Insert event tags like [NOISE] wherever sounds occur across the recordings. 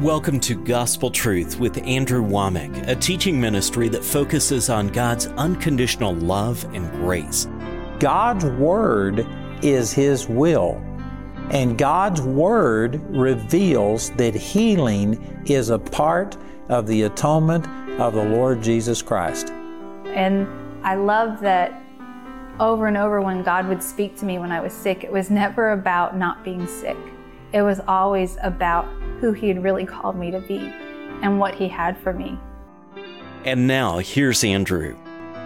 Welcome to Gospel Truth with Andrew Wommack, a teaching ministry that focuses on God's unconditional love and grace. God's Word is His will, and God's Word reveals that healing is a part of the atonement of the Lord Jesus Christ. And I love that over and over when God would speak to me when I was sick, it was never about not being sick. It was always about who He had really called me to be and what He had for me. And now, here's Andrew.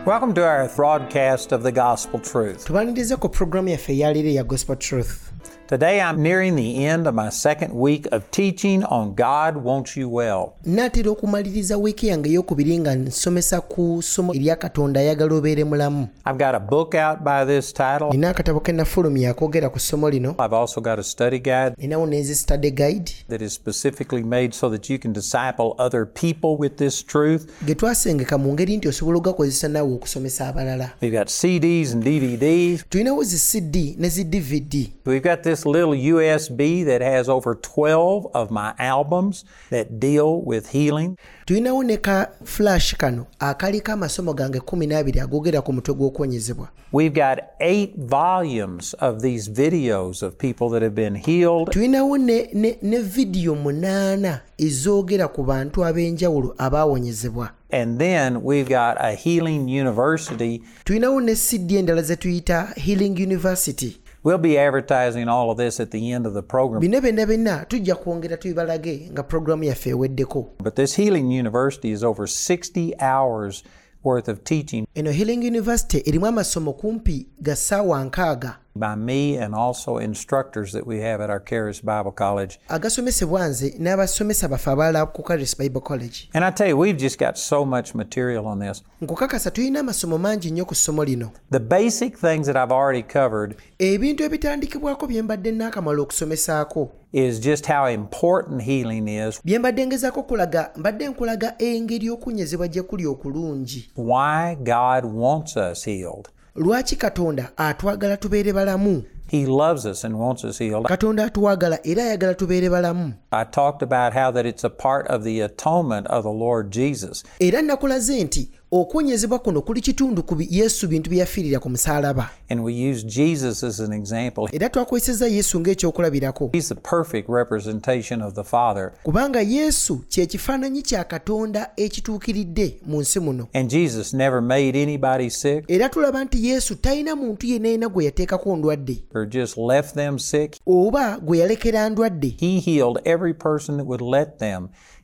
Welcome to our broadcast of the Gospel Truth. tubanirize ku pulogulaamu yaffe eyaleero ya gospel truth Today I'm nearing the end of my second week of teaching on God Wants You Well. naatera okumaliriza wiiki yange ey'okubiri nga nsomesa ku ssomo erya katonda ayagala obeere mulamu I've got a book out by this title. nina akatabo ke nafulumya akoogera ku ssomo lino I've also got a study guide ninawo n'ezi study guide that is specifically made so that you can disciple other people with this truth. ge twasengeka mu ngeri nti osobola ogakozesa naawe okusomesa abalala We've got CDs and DVDs. tulinawo zi cd ne zi dvd We've got this little USB that has over 12 of my albums that deal with healing. tulinawo ne ka flash kano akaliko amasomo gange 12 agoogera ku mutwe gw'okuwonyezebwa We've got eight volumes of these videos of people that have been healed. tulinawo ne, ne, ne vidiyo munaana ezoogera ku bantu ab'enjawulo abaawonyezebwa And then we've got a healing university. tulinawo ne endala ze tuyita healing university We'll be advertising all of this at the end of the program. bino byonna byonna tujja kwongera tubibalage nga pulogulaamu yaffe eweddeko. But this healing university is over 60 hours worth of teaching. Eno healing university erimu amasomo kumpi ga ssaawa nkaaga by me and also instructors that we have at our Charis Bible College. agasomesebwa nze n'abasomesa baffe abalala ku caris bible college And I tell you, we've just got so much material on this. nkukakasa tulina amasomo mangi nnyo ku ssomo lino The basic things that I've already covered ebintu ebitandikibwako bye mbadde naakamala okusomesaako is just how important healing is, bye mbadde ngezaako okulaga mbadde nkulaga engeri okunyezebwa gye kuli okulungi why God wants us healed. Lwaki katonda atwagala tubeere balamu He loves us and wants us healed. katonda atuwagala era ayagala tubeere balamu I talked about how that it's a part of the atonement of the Lord Jesus. era nakulaze nti okuwonyezebwa kuno kuli kitundu ku yesu bintu bye yafiirira ku musaalaba. Example. era twakozesezza yesu ng'ekyokulabirako. Kubanga yesu kye kifaananyi kya katonda ekituukiridde mu nsi muno. Era tulaba nti yesu talina muntu yenna yenna gwe yateekako ndwadde. Oba gwe yalekera ndwadde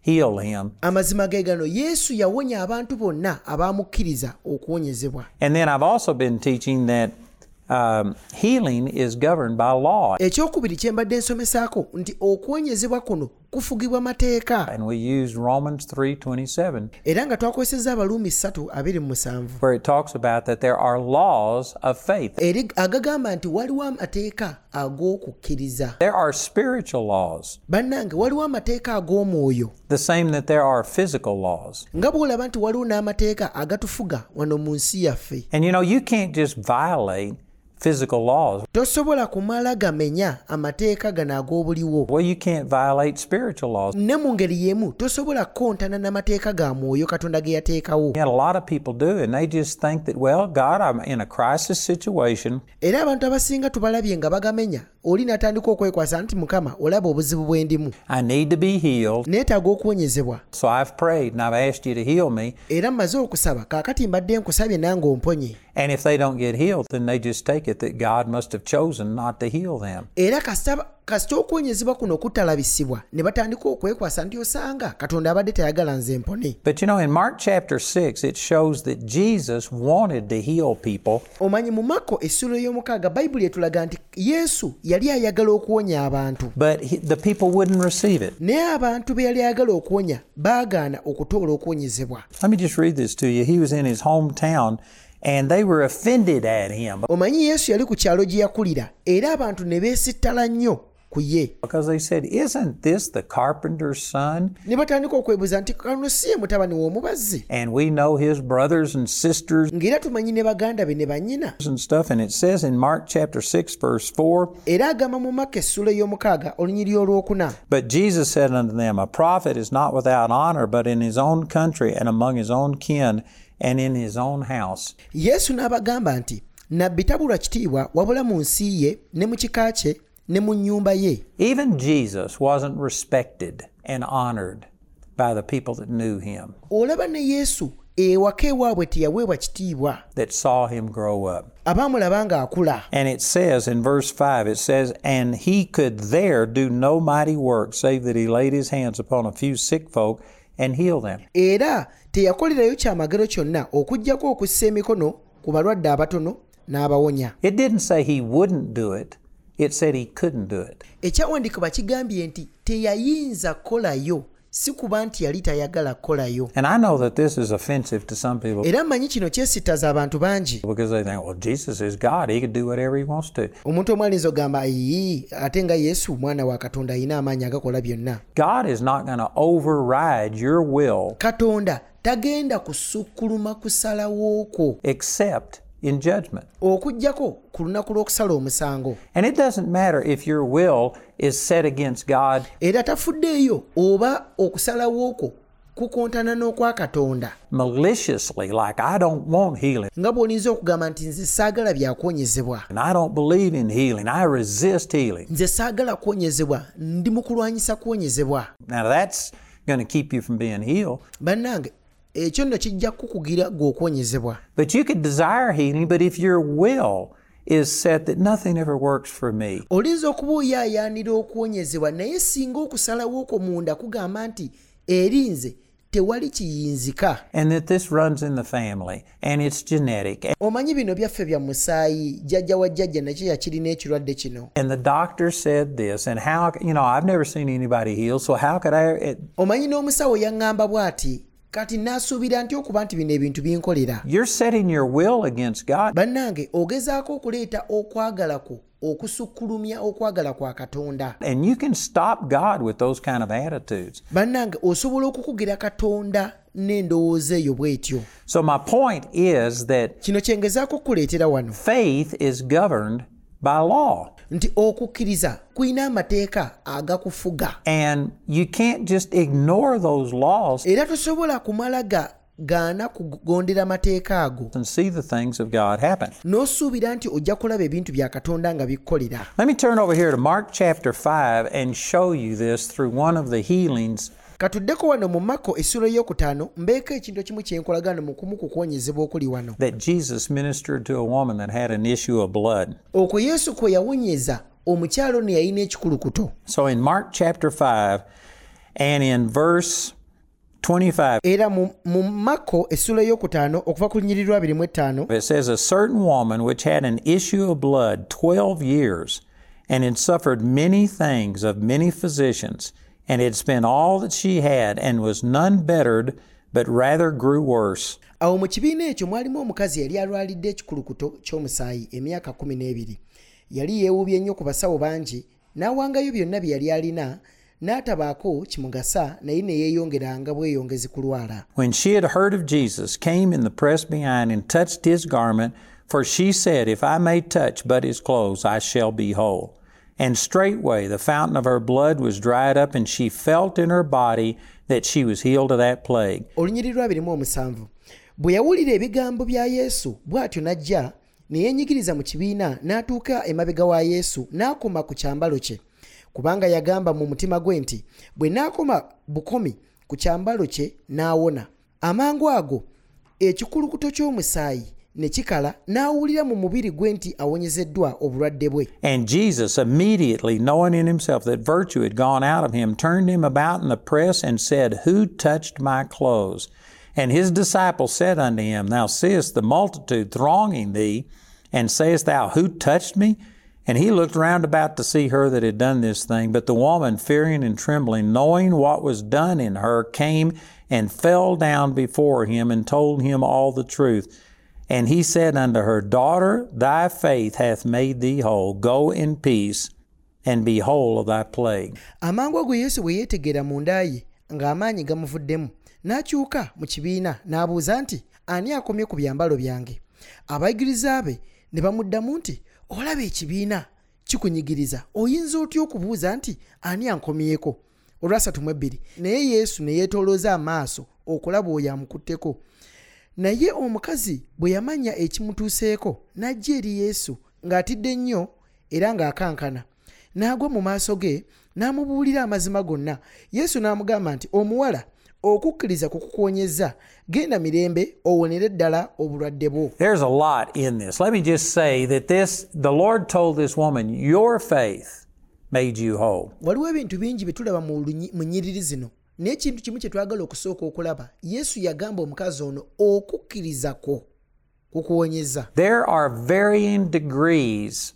He healed every person that would let them heal him. amazima ge gano yesu yawonya abantu bonna abaamukkiriza okuwonyezebwa And then I've also been teaching that um, healing is governed by law. ekyokubiri kye mbadde nsomesaako nti okuwonyezebwa kuno kufugibwa mateeka. And we used Romans 3:27 era nga twakozesezza abaluumi 3:27 where it talks about that there are laws of faith. eri agagamba nti waliwo amateeka ag'okukkiriza. There are spiritual laws, bannange waliwo amateeka ag'omwoyo. the same that there are physical laws. nga bw'olaba nti waliwo n'amateeka agatufuga wano mu nsi yaffe. And you know, you can't just violate physical laws. tosobola kumala gamenya amateeka gano ag'obuliwo Well, you can't violate spiritual laws. ne mu ngeri y'emu tosobola kukontana n'amateeka ga mwoyo katonda ge yateekawo Yet a lot of people do, and they just think that, well, God, I'm in a crisis situation. era abantu abasinga tubalabye nga bagamenya oli n'atandika okwekwasa nti mukama olaba obuzibu bwe ndimu I need to be healed. neetaaga okuwonyezebwa So I've prayed and I've asked you to heal me. era mmaze okusaba kaakati mbadde nkusabye nange omponye if they don't get healed, then they just take it that God must have chosen not to heal them. era kasita okuwonyezebwa kuno kutalabisibwa ne batandika okwekwasa nti osanga katonda abadde tayagala nze mpone But you know, in Mark chapter 6, it shows that Jesus wanted to heal people, omanyi mu mako bayibuli etulaga nti yesu yali ayagala okuwonya abantu but he, the people wouldn't receive it. naye abantu be yali ayagala okuwonya baagaana okutoola okuwonyezebwa Let me just read this to you. He was in his hometown and they were offended at him. omanyi yesu yali ku kyalo gye yakulira era abantu ne beesittala nnyo ku ye because they said, Isn't this the carpenter's son? ne batandika okwebuuza nti kano si ye mutabani w'omubazzi And we know his brothers and sisters ng'era tumanyi ne baganda be ne bannyina and stuff. And it says in Mark chapter 6, verse 4, era agamba mu maka essula ey'omukaaga olunyiri olwokuna But Jesus said unto them, A prophet is not without honor, but in his own country and among his own kin and in his own house. yesu n'abagamba nti nabbi tabulwa kitiibwa wabula mu nsi ye ne mu kika kye ne mu nnyumba ye Even Jesus wasn't respected and honored by the people that knew him, olaba ne yesu ewaka ewaabwe teyaweebwa kitiibwa that saw him grow up. abaamulaba ng'akula And it says in verse 5, it says, And he could there do no mighty work, save that he laid his hands upon a few sick folk and healed them. era teyakolerayo kyamagero kyonna okuggyako okussa emikono ku balwadde abatono n'abawonya. Ekyawandiikibwa kigambye nti teyayinza kukolayo si kuba nti yali tayagala kukolayo And I know that this is offensive to some people. Era mmanyi kino kyesittaza abantu bangi. Because they think, well, Jesus is God. He could do whatever he wants to. omuntu omu alinza ogamba ii ate nga yesu mwana wa katonda alina amaanyi agakola byonna. God is not going to override your will katonda tagenda kusukkuluma kusalawo kwo except in judgment. okuggyako ku lunaku lw'okusala omusango And it doesn't matter if your will is set against God era tafuddeeyo oba okusalawo kwo kukontana n'okwa katonda maliciously, like, I don't want healing nga bw'olinza okugamba nti nze saagala byakwonyezebwa and I don't believe in healing. I resist healing. nze saagala kwonyezebwa ndi mu kulwanyisa kwonyezebwa Now, that's going to keep you from being healed. bannange ekyo nno kijja kukugira gwe okwonyezebwa But you could desire healing, but if your will is set that nothing ever works for me, olinza okuba oyaayaanira okwonyezebwa naye singa okusalawo okwo munda kugamba nti eri nze tewali kiyinzika. And that this runs in the family and it's genetic, omanyi bino byaffe bya musaayi jjajja wa jjajja nakyo yakirina ekirwadde kino. And the doctor said this, and how, you know, I've never seen anybody healed, so how could I? Omanyi n'omusawo yaŋŋamba bw'ati kati naasuubira nti okuba nti bino ebintu binkolera you're setting your will against God. bannange ogezaako okuleeta okwagala kwo okusukkulumya okwagala kwa katonda And you can stop God with those kind of attitudes. bannange osobola okukugira katonda n'endowooza eyo bw'etyo So, my point is that kino kyengezaako okukuleetera wano faith is governed by law. nti okukkiriza kulina amateeka agakufuga And you can't just ignore those laws era tosobola kumala ga gaana kugondera mateeka ago and see the things of God happen. n'osuubira nti ojja kulaba ebintu bya katonda nga bikkolera Let me turn over here to Mark chapter 5 and show you this through one of the healings katuddeko wano mu mako essula ey'okutaano mbeeko ekintu kimu kyenkolagano mu kumu ku kwonyezebwa okuli wano that Jesus ministered to a woman that had an issue of blood. okwo yesu kwe yawonyeza omukyalo ono yalina ekikulukuto So in Mark chapter 5 and in verse 25, era mu mu mako essula ey'okutaano okuva ku lunyiriri lwa 25 it says, A certain woman which had an issue of blood 12 years and had suffered many things of many physicians and had spent all that she had and was none bettered, but rather grew worse. awo mu kibiina ekyo mwalimu omukazi yali alwalidde ekikulukuto ky'omusaayi emyaka 12 yali yeewuubye nnyo ku basawo bangi n'awangayo byonna bye yali alina n'atabaako kimugasa naye ne yeeyongeranga bweyongezi kulwala When she had heard of Jesus, came in the press behind and touched his garment, for she said, If I may touch but his clothes, I shall be whole. And straightway the fountain of her blood was dried up, and she felt in her body that she was healed of that plague. olunyiriri lwa 27 bwe yawulira ebigambo bya yesu bw'atyo n'ajja ne yeenyigiriza mu kibiina n'atuuka emabega wa yesu n'akoma ku kyambalo kye. Kubanga yagamba mu mutima gwe nti bwe naakoma bukomi ku kyambalo kye n'awona. Amangu ago ekikulukuto ky'omusaayi n'awulira mu mubiri gwe nti awonyezeddwa obulwadde bwe And Jesus, immediately knowing in himself that virtue had gone out of him, turned him about in the press and said, Who touched my clothes? And his disciples said unto him, Thou seest the multitude thronging thee, and sayest thou, Who touched me? And he looked round about to see her that had done this thing. But the woman, fearing and trembling, knowing what was done in her, came and fell down before him and told him all the truth. And he said unto her, Daughter, thy faith hath made thee whole. Go in peace and be whole of thy plague. amangu ago yesu bwe yeetegeera munda ye ng'amaanyi gamuvuddemu n'akyuka mu kibiina n'abuuza nti ani akomye ku byambalo byange? Abayigiriza be ne bamuddamu nti olaba ekibiina kikunyigiriza. Oyinza otya okubuuza nti ani ankomyeko olwasatu mu ebbiri. Naye yesu ne yeetoolooza amaaso okulaba oyo amukutteko naye omukazi bwe yamanya ekimutuuseeko n'ajja eri yesu ng'atidde nnyo era ng'akankana n'agwa mu maaso ge n'amubuulira amazima gonna yesu n'amugamba nti omuwala okukkiriza kukukwonyezza genda mirembe owonere ddala obulwadde bwo There's a lot in this. Let me just say that this the Lord told this woman, Your faith made you whole. waliwo ebintu bingi bye tulaba mu nnyiriri zino naye ekintu kimu kye twagala okusooka okulaba yesu yagamba omukazi ono okukkiriza kwo kukuwonyeza There are varying degrees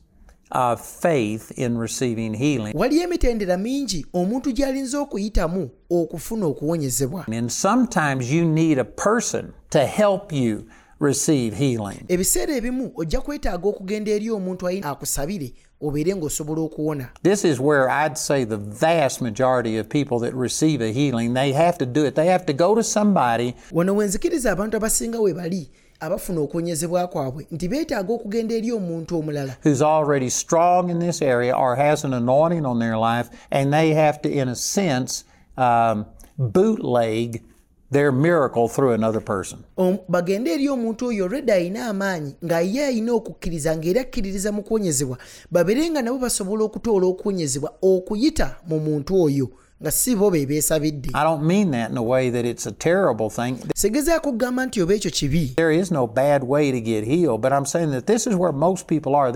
of faith in receiving healing. waliyo emitendera mingi omuntu gy'alinza okuyitamu okufuna okuwonyezebwa And sometimes you need a person to help you receive healing. ebiseera ebimu ojja kwetaaga okugenda eri omuntu akusabire obeere ng'osobola okuwona. This is where I'd say the vast majority of people that receive a healing, they have to do it. They have to go to somebody. Wano we nzikiriza abantu abasinga we bali abafuna okuwonyezebwa kwabwe nti beetaaga okugenda eri omuntu omulala. Who's already strong in this area or has an anointing on their life, and they have to, in a sense, um, bootleg their miracle through another person. Bagende eri omuntu oyo olwedde alina amaanyi nga ye alina okukkiriza ng'era akkiririza mu kuwonyezebwa babeere nga nabo basobola okutoola okuwonyezebwa okuyita mu muntu oyo nga si bo be beesabidde sigezaako okugamba nti oba ekyo kibi.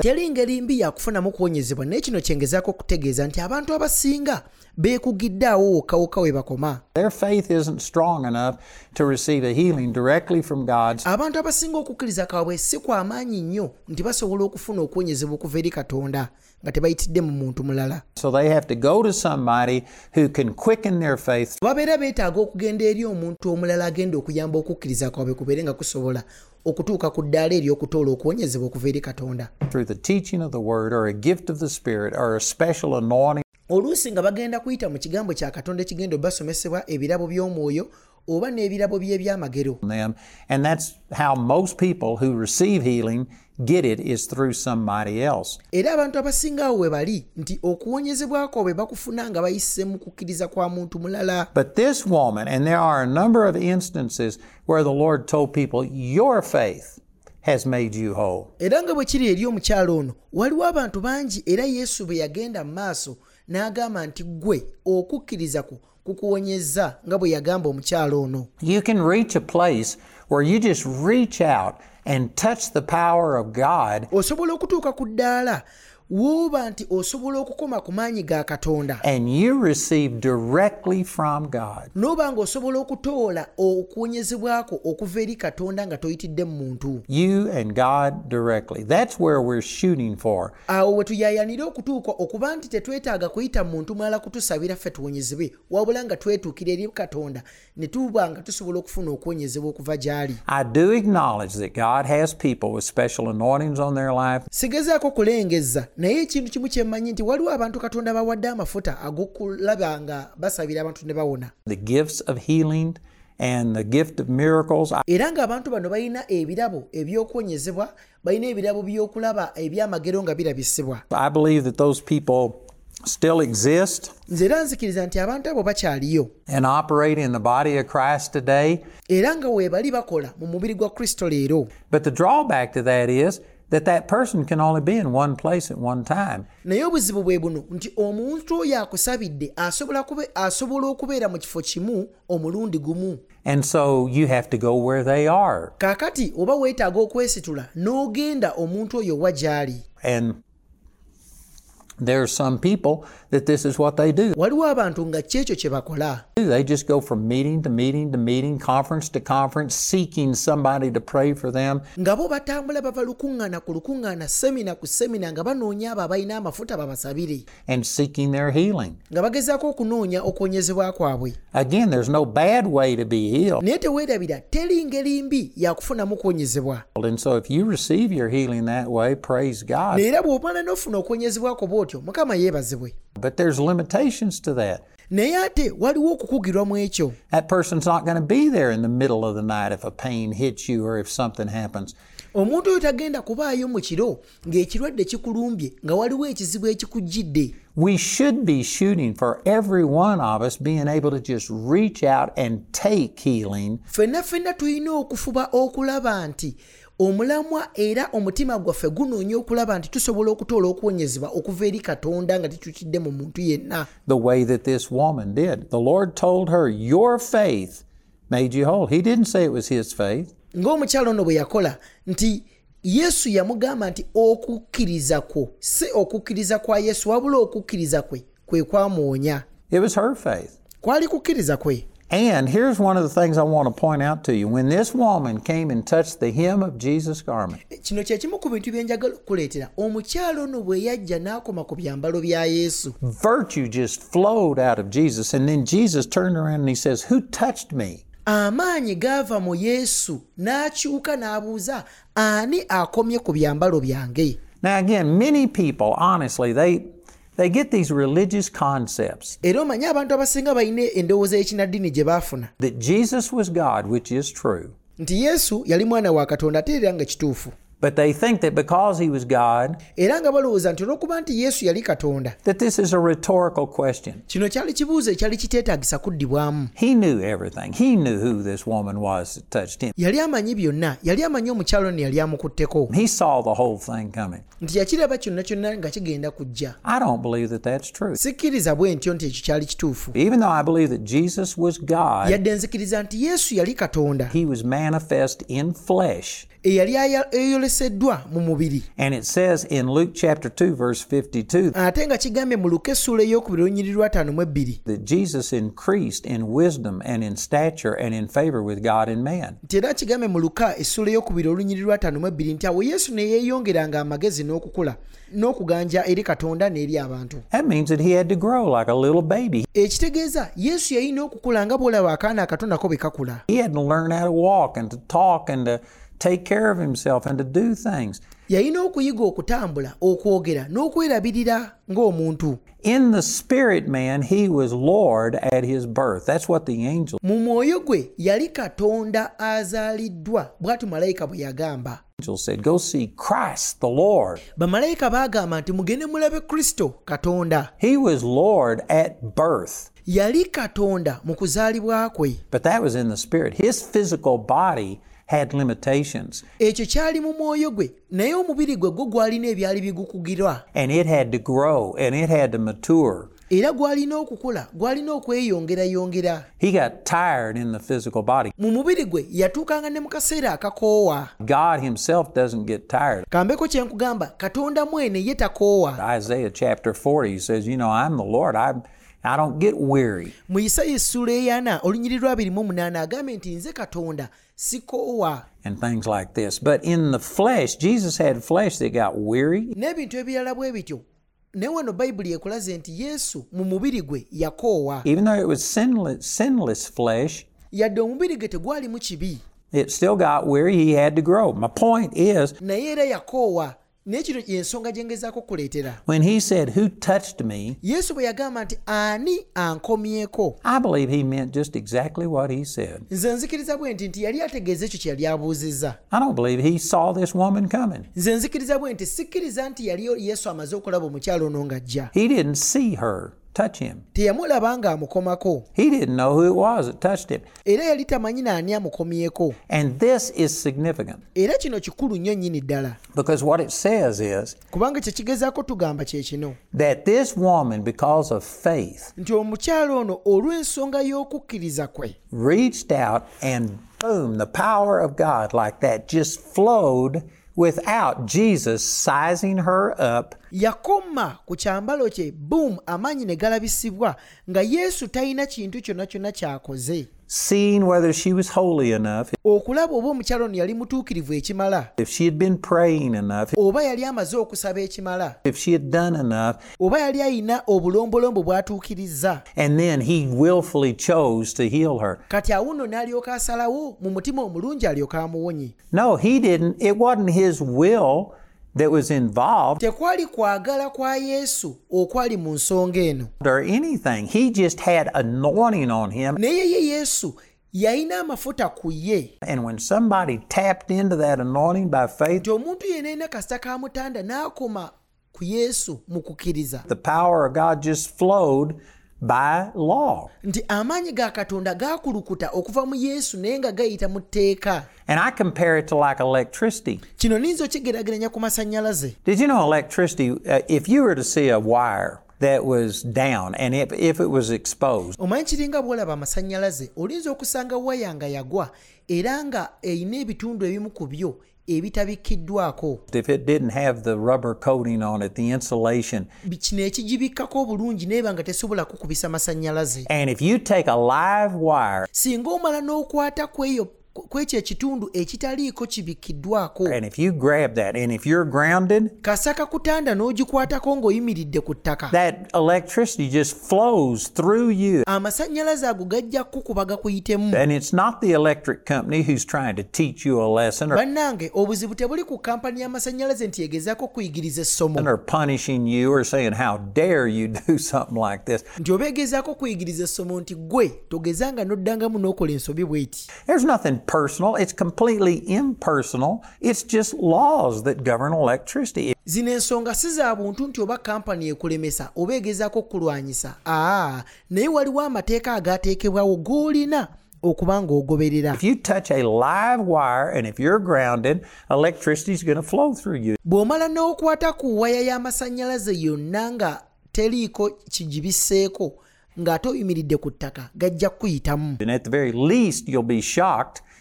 Teri ngeri mbi yakufunamu kuwonyezebwa naye kino kyengezaako okutegeeza nti abantu abasinga beekugidde awo wokkawokka we bakoma. Abantu abasinga okukkiriza kwabwe si kwamaanyi nnyo nti basobola okufuna okuwonyezebwa okuva eri katonda. Nga tebayitidde mu muntu mulala. So they have to go to somebody who can quicken their faith. Babeera beetaaga okugenda eri omuntu omulala agenda okuyamba okukkiriza kwabwe kubeere nga kusobola okutuuka ku ddaala ery'okutoola okuwonyezebwa okuva eri katonda. Through the teaching of the word or a gift of the Spirit or a special anointing. Oluusi nga bagenda kuyita mu kigambo kya katonda ekigenda ebirabo by'omwoyo oba n'ebirabo by'ebyamagero. And that's how most people who receive healing get it is through somebody else. era abantu abasinga awo we bali nti okuwonyezebwa kwabwe bakufuna nga bayise mu kukkiriza kwa muntu mulala But this woman, and there are a number of instances where the Lord told people, Your faith has made you whole. era nga bwe kiri eri omukyalo ono waliwo abantu bangi era yesu bwe yagenda mu maaso n'agamba nti ggwe okukkiriza kwo kukuwonyezza nga bwe yagamba omukyalo ono You can reach a place where you just reach out and touch the power of God osobola okutuuka ku ddaala wooba nti osobola okukoma ku maanyi ga katonda and you receive directly from God. n'oba ng'osobola okutoola okuwonyezebwako okuva eri katonda nga toyitidde mu muntu You and God directly. That's where we're shooting for. awo we tuyayanira okutuuka okuba nti tetwetaaga kuyita mu muntu mulala kutusabira ffe tuwonyezebwe wabula nga twetuukira eri katonda ne tuba nga tusobola okufuna okuwonyezebwa okuva gy'ali I do acknowledge that God has people with special anointings on their life, sigezaako kulengeza naye ekintu kimu kyemmanyi nti waliwo abantu katonda bawadde amafuta ag'okulaba nga basabira abantu ne bawona the gifts of healing and the gift of miracles. I- era ng'abantu bano balina ebirabo eby'okuwonyezebwa balina ebirabo by'okulaba ebyamagero nga birabisibwa believe that those people still exist nze nzikiriza nti abantu abo bakyaliyo and operate in the body of Christ today. era nga weebali bakola mu mubiri gwa kristo leero But the drawback to that is that that person can only be in one place at one time. naye obuzibu bwe buno nti omuntu oyo akusabidde asobola okubeera mu kifo kimu omulundi gumu And so you have to go where they are. kaakati oba weetaaga okwesitula n'ogenda omuntu oyo wa gy'ali And there are some people that this is what they do. waliwo abantu nga kyekyo kye bakola They just go from meeting to meeting to meeting, conference to conference, seeking somebody to pray for them. nga bo batambula bava lukuŋŋaana ku lukuŋŋaana semina ku semina nga banoonya abo abalina amafuta babasabire and seeking their healing. nga bagezaako okunoonya okuwonyezebwa kwabwe Again, there's no bad way to be healed. naye teweerabira teri ngeri mbi yakufunamu kuwonyezebwa And so if you receive your healing that way, praise God. neera bw'omala n'ofuna okuwonyezebwako bw'otyo mukama yeebazibwe But there's limitations to that. naye ate waliwo okukugirwa mu ekyo That person's not going to be there in the middle of the night if a pain hits you or if something happens. omuntu oyo tagenda kubaayo mu kiro ng'ekirwadde kikulumbye nga waliwo ekizibu ekikujjidde We should be shooting for every one of us being able to just reach out and take healing ffenna ffenna tulina okufuba okulaba nti omulamwa era omutima gwaffe gunoonya okulaba nti tusobola okutoola okuwonyezebwa okuva eri katonda nga mu muntu yenna the way that this woman did. The Lord told her, Your faith made you whole. He didn't say it was his faith. ng'omukyalo ono bwe yakola nti yesu yamugamba nti okukkiriza kwo si okukkiriza kwa yesu wabula okukkiriza kwe kwe kwamuwonya It was her faith. kwali kukkiriza kwe And here's one of the things I want to point out to you. When this woman came and touched the hem of Jesus' garment, kino kye ku bintu bye njagala okukuleetera omukyalo ono bwe yajja n'akoma ku byambalo bya yesu virtue just flowed out of Jesus. And then Jesus turned around and he says, Who touched me? amaanyi gaava mu yesu n'akyuka n'abuuza ani akomye ku byambalo byange Now, again, many people, honestly, they, they get these religious concepts era omanye abantu abasinga balina endowooza y'ekinaddiini gye baafuna that Jesus was God, which is true. nti yesu yali mwana wa katonda ate era nga kituufu But they think that because he was God, era nga balowooza nti olw'okuba nti yesu yali katonda that this is a rhetorical question. kino kyali kibuuzo ekyali kiteetaagisa kuddibwamu He knew everything. He knew who this woman was that touched him. yali amanyi byonna yali amanyi omukyalo ne yali amukutteko He saw the whole thing coming. nti yakiraba kyonna kyonna nga kigenda kujja I don't believe that that's true. sikkiriza bwe ntyo nti ekyo kyali kituufu Even though I believe that Jesus was God, yadde nzikiriza nti yesu yali katonda he was manifest in flesh. Eyali eyoleseddwa mu mubiri And it says in Luke chapter 2, verse 52, ate nga kigambye mu luka ey'okubiri olunyiri lwa ttaano mu ebbiri that Jesus increased in wisdom and in stature and in favor with God and man. nti era kigambye mu luka ey'okubiri olunyiri lwa ttaano mu ebbiri nti awo yesu ne yeeyongeranga amagezi n'okukula n'okuganja eri katonda n'eri abantu That means that he had to grow like a little baby. ekitegeeza yesu yalina okukula nga bw'olaba akaana akato nako bwe kakula He had to learn how to walk and to talk and to take care of himself and to do things. yalina okuyiga okutambula okwogera n'okwerabirira ng'omuntu In the spirit man, he was Lord at his birth. That's what the angel mu mwoyo gwe yali katonda azaaliddwa bw'ati malayika bwe yagamba angel said, Go see Christ the Lord. bamalayika baagamba nti mugende mulabe kristo katonda He was Lord at birth, yali katonda mu kuzaalibwa kwe but that was in the spirit. His physical body had limitations, ekyo kyali mu mwoyo gwe naye omubiri gwe gwo gwalina ebyali bigukugirwa and it had to grow and it had to mature. era gwalina okukula gwalina okweyongerayongera He got tired in the physical body. mu mubiri gwe yatuukanga ne mu kaseera akakoowa God Himself doesn't get tired. kambeko kye nkugamba katonda mwene ye takoowa Isaiah chapter 40 he says, You know, I'm the Lord. I, I don't get weary. mu isaya essula eyana olunyiri lwa 28 agambye nti nze katonda and things like this. But in the flesh, Jesus had flesh that got weary. n'ebintu ebirala bwe bityo naye wano bayibuli ekulaze nti yesu mu mubiri gwe yakoowa Even though it was sinless, sinless flesh, yadde omubiri gwe tegwalimu kibi it still got weary. He had to grow. My point is, naye era yakoowa naye kino y'ensonga gye ngezaako kuleetera when he said, Who touched me? yesu bwe yagamba nti ani ankomyeko I believe he meant just exactly what he said. nze nzikiriza bwe nti nti yali ategeeza ekyo kye yali abuuzizza I don't believe he saw this woman coming. nze nzikiriza bwe nti sikkiriza nti yali yesu amaze okulaba omukyalo ono ng'ajja He didn't see her touch him. teyamulaba ng'amukomako He didn't know who it was that touched him. era yali tamanyi naani amukomyeko. And this is significant. Era kino kikulu nnyo nnyini ddala. Because what it says is kubanga kye kigezaako tugamba kye kino. that this woman, because of faith, nti omukyalo ono olw'ensonga y'okukkiriza kwe reached out and boom, the power of God like that just flowed without Jesus sizing her up. Yakoma ku kyambalo kye boom amaanyi ne galabisibwa nga yesu talina kintu kyonna kyonna ky'akoze seeing whether she was holy enough, okulaba oba omukyalo ono yali mutuukirivu ekimala. If she had been praying enough, oba yali amaze okusaba ekimala. If she had done enough, oba yali ayina obulombolombo bw'atuukirizza and then he willfully chose to heal her. kati awo n'alyoka asalawo mu mutima omulungi alyoka amuwonye. No, he didn't. It wasn't his will that was involved tekwali kwagala kwa yesu okwali mu nsonga eno or anything. He just had anointing on him. naye ye yesu yalina amafuta ku ye And when somebody tapped into that anointing by faith, nti omuntu alina kasita ka mutanda n'akoma ku yesu mu kukkiriza the power of God just flowed by law. nti amaanyi ga katonda gaakulukuta okuva mu yesu naye nga gayita mu tteeka And I compare it to like electricity. kino niyinza okigeraageranya ku masannyalaze Did you know electricity, uh, if you were to see a wire that was down and if, if it was exposed, omanyi kiringa bw'olaba amasannyalaze olinza okusanga waya nga yagwa era nga erina ebitundu ebimu ku byo ebitabikkiddwako. If it didn't have the rubber coating on it, the insulation, kino ekigibikkako obulungi neeba nga tesobola kukubisa masannyalaze and if you take a live wire singa omala n'okwata kweyo kwekyo ekitundu ekitaliiko kibikkiddwako and if you grab that and if you're grounded, kasaka kutanda n'ogikwatako ng'oyimiridde ku ttaka. that electricity just flows through you. amasannyalaze ago gajja kukuba gakuyitemu And it's not the electric company who's trying to teach you a lesson or, bannange obuzibu tebuli ku kampani y'amasannyalaze nti egezaako kuyigiriza essomo. or punishing you or saying, How dare you [LAUGHS] do something like this. nti oba egezaako kuyigiriza essomo nti gwe togezanga n'oddangamu n'okola ensobi bw'eti. There's nothing personal. It's completely impersonal. It's just laws that govern electricity. zino ensonga si za buntu nti oba kampani ekulemesa oba egezaako okulwanyisa aa naye waliwo amateeka agaateekebwawo g'olina okuba ng'ogoberera bw'omala n'okwata ku waya y'amasannyalaze yonna nga teriiko kigibisseeko ng'ate oyimiridde ku ttaka gajja kukuyitamu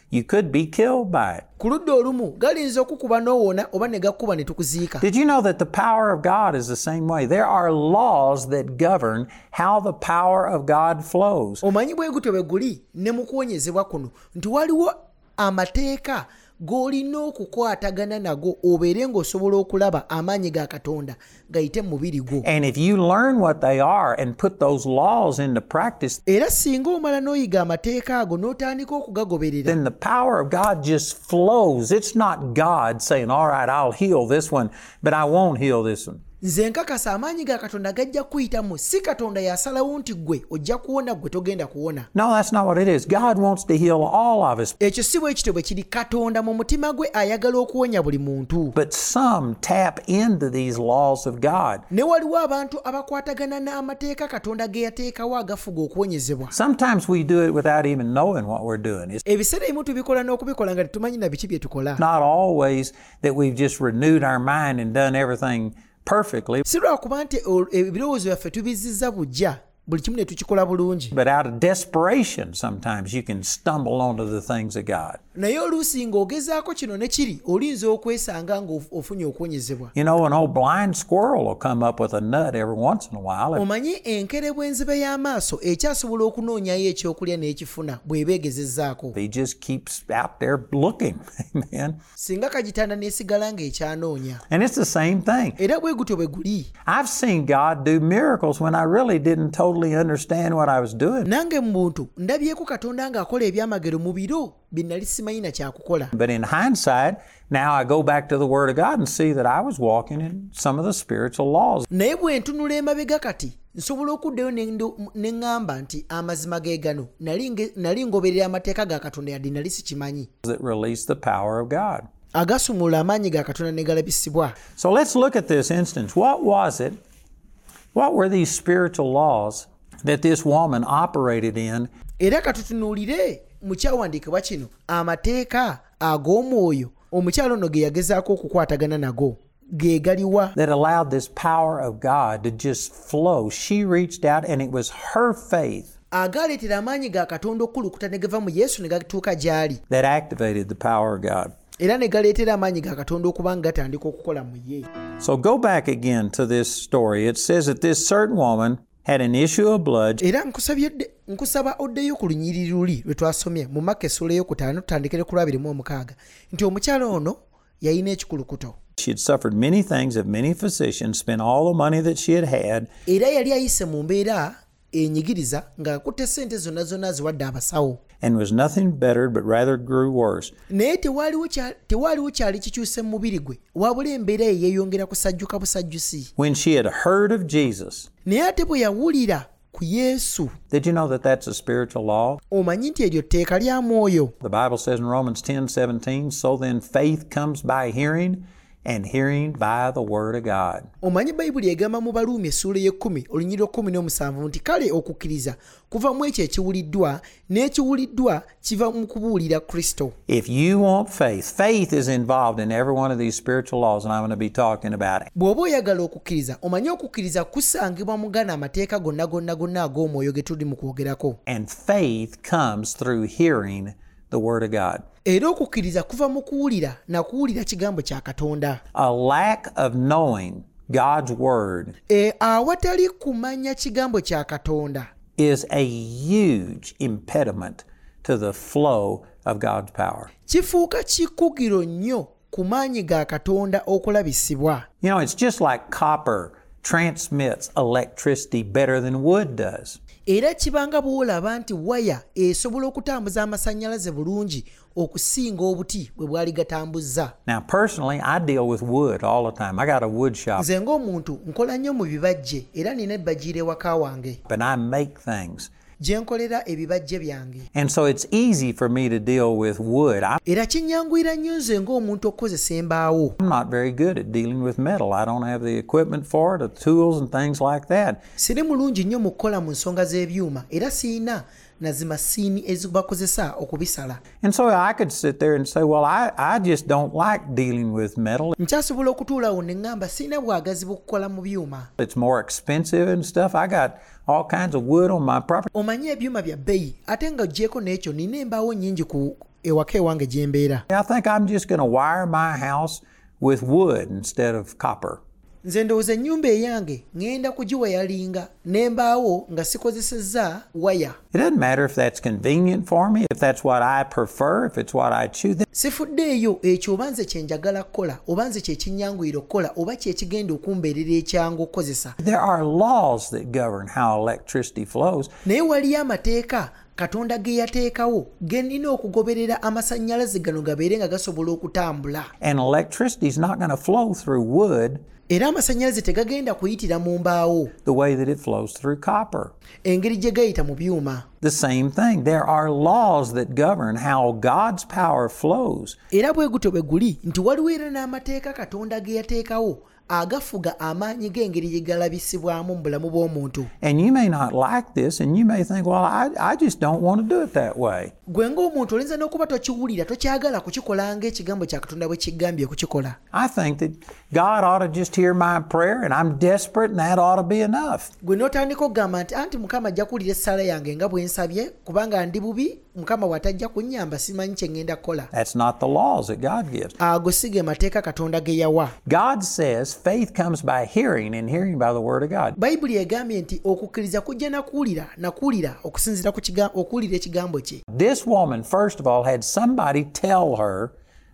You could be killed by it. ku ludda olumu galinza okukuba n'owona oba ne gakuba ne tukuziika Did you know that the power of God is the same way? There are laws that govern how the power of God flows. omanyi bwe gutyo bwe guli ne mu kuwonyezebwa kuno nti waliwo amateeka g'olina okukwatagana nago obeere ng'osobola okulaba amaanyi ga katonda gayite mu mubiri gwo And if you learn what they are and put those laws into practice, era singa omala n'oyiga amateeka ago n'otandika okugagoberera then the power of God just flows. It's not God saying, All right, I'll heal this one, but I won't heal this one. Nze nkakasa amaanyi ga katonda gajja kuyitamu si katonda yasalawo nti gwe ojja kuwona gwe togenda kuwona. Ekyo si bwe kityo bwe kiri katonda mu mutima gwe ayagala okuwonya buli muntu. But some tap into these laws of God. ne waliwo abantu abakwatagana n'amateeka katonda ge yateekawo agafuga okuwonyezebwa. Ebiseera ebimu tubikola n'okubikola nga tetumanyi na biki bye tukola. not always that we've just renewed our mind and done everything perfectly, si lwakuba nti ebirowoozo byaffe tubizizza bujja buli kimu ne tukikola bulungi but out of desperation, sometimes you can stumble onto the things of God. naye oluusi ng'ogezaako kino ne kiri olinza okwesanga ng'ofunye okuwonyezebwa You know, an old blind squirrel will come up with a nut every once in a while. and omanyi enkerebwa enzibe y'amaaso ekyasobola okunoonyayo ekyokulya n'ekifuna bw'eba egezezzaako He just keeps out there looking. [LAUGHS] Amen. singa kagitanda n'esigala ng'ekyanoonya And it's the same thing. era bwe gutyo bwe guli I've seen God do miracles when I really didn't totally understand what I was doing. nange mu muntu ndabyeko katonda ng'akola ebyamagero mu biro bye nali simanyi na kyakukola But in hindsight, now I go back to the Word of God and see that I was walking in some of the spiritual laws naye bwe ntunula emabega kati nsobola okuddayo ne ndo- ne ŋŋamba nti amazima ge gano nali nge- nali ngoberera amateeka ga katonda yadde nali sikimanyi that release the power of God. agasumulula amaanyi ga katonda ne galabisibwa So let's look at this instance. What was it? What were these spiritual laws that this woman operated in era katutunuulire mu kyawandiikibwa kino amateeka ag'omwoyo omukyalo ono ge yagezaako okukwatagana nago ge galiwa that allowed this power of God to just flow? She reached out and it was her faith agaaleetera amaanyi ga katonda okukulukuta ne gava mu yesu ne gatuuka gy'ali that activated the power of God. Era ne galeetera amaanyi ga katonda okuba nga gatandika okukola mu ye So go back again to this story. It says that this certain woman had an issue of blood. era nkusaba oddeyo ku lunyiriri luli lwe twasomye mu maka essula eyokutaano tutandikire ku lwabirimu omukaaga nti omukyala ono yalina ekikulukuto She had suffered many things of many physicians, spent all the money that she had had, era yali ayise mu mbeera enyigiriza ng'akutte ssente zonna zonna abasawo and was nothing bettered, but rather grew worse. naye tewaaliwo kya- tewaaliwo kyali kikyuse mu mubiri gwe wabula embeera ye yeeyongera kusajjuka busajjusi When she had heard of Jesus, naye ate bwe yawulira ku yesu did you know that that's a spiritual law? omanyi nti eryo tteeka lya mwoyo The Bible says in Romans 10 17, so then faith comes by hearing, and hearing by the Word of God. omanyi bayibuli egamba mu baluumi essuula kkumi n'omusanvu nti kale okukkiriza kuva mu ekyo ekiwuliddwa n'ekiwuliddwa kiva mu kubuulira kristo If you want faith, faith is involved in every one of these spiritual laws, and I'm going to be talking about it. bw'oba oyagala okukkiriza omanye okukkiriza kusangibwa mu gana amateeka gonna gonna gonna ag'omwoyo ge tuli mu kwogerako And faith comes through hearing the Word of God. Era okukkiriza kuva mu kuwulira na kuwulira kigambo kya katonda A lack of knowing God's Word e, awatali kumanya kigambo kya katonda is a huge impediment to the flow of God's power. kifuuka kikugiro nnyo ku maanyi ga katonda okulabisibwa You know, it's just like copper transmits electricity better than wood does. Era kibanga bw'olaba nti waya esobola okutambuza amasannyalaze bulungi okusinga obuti bwe bwali gatambuzza. Now, personally, I deal with wood all the time. I got a wood shop, nze ng'omuntu nkola nnyo mu bibajje era nina ebbajiira ewaka wange and I make things. gye nkolera ebibajje byange And so it's easy for me to deal with wood. I'm era kinyanguyira nnyo nze ng'omuntu okukozesa embaawo not very good at dealing with metal. I don't have the equipment for it, the tools and things like that. siri mulungi nnyo mu kukola mu nsonga z'ebyuma era siina na sini ezibakozesa okubisala And so I could sit there and say, well, I, I just don't like dealing with metal. nkyasobola okutuulawo ne ŋŋamba siina bwagazi bukukola mu byuma It's more expensive and stuff. I got all kinds of wood on my property. omanyi ebyuma bya bbeyi ate nga oggyeko n'ekyo nina embaawo nnyingi ku ewaka ewange gye mbeera I think I'm just going to wire my house with wood instead of copper. Nze ndowooza ennyumba eyange ŋŋenda kugiwayalinga n'embaawo nga sikozesezza waya It doesn't matter if that's convenient for me, if that's what I prefer, if it's what I choose. sifuddeeyo ekyo oba nze kye njagala kukola oba nze kye kinnyanguyira okukola oba kye kigenda okumbeerera ekyangu okukozesa There are laws that govern how electricity flows. naye waliyo amateeka katonda ge yateekawo ge nnina okugoberera amasannyalaze gano gabeere nga gasobola okutambula And electricity is not going to flow through wood era amasannyalaze tegagenda kuyitira mu mbaawo the way that it flows through copper. engeri gye gayita mu byuma The same thing. There are laws that govern how God's power flows. era bwe gutyo bwe guli nti waliwo era n'amateeka katonda ge yateekawo And you may not like this, and you may think, well, I, I just don't want to do it that way. Gwe ng'omuntu oyinza n'okuba tokiwulira tokyagala kukikola ng'ekigambo kya katonda bwe kigambye I think that God ought to just hear my prayer, and I'm desperate, and that ought to be enough. gwe n'otandika okugamba nti anti mukama ajja kuwulira essaala yange nga bwe nsabye kubanga ndi bubi mukama kunnyamba simanyi kye ŋŋenda kukola That's not the laws that God gives. ago si ge mateeka katonda ge yawa God says faith comes by hearing, and hearing by the Word of God. bayibuli egambye nti okukkiriza kujja nakuwulira nakuwulira okusinziira okuwulira ekigambo kye This woman, first of all, had somebody tell her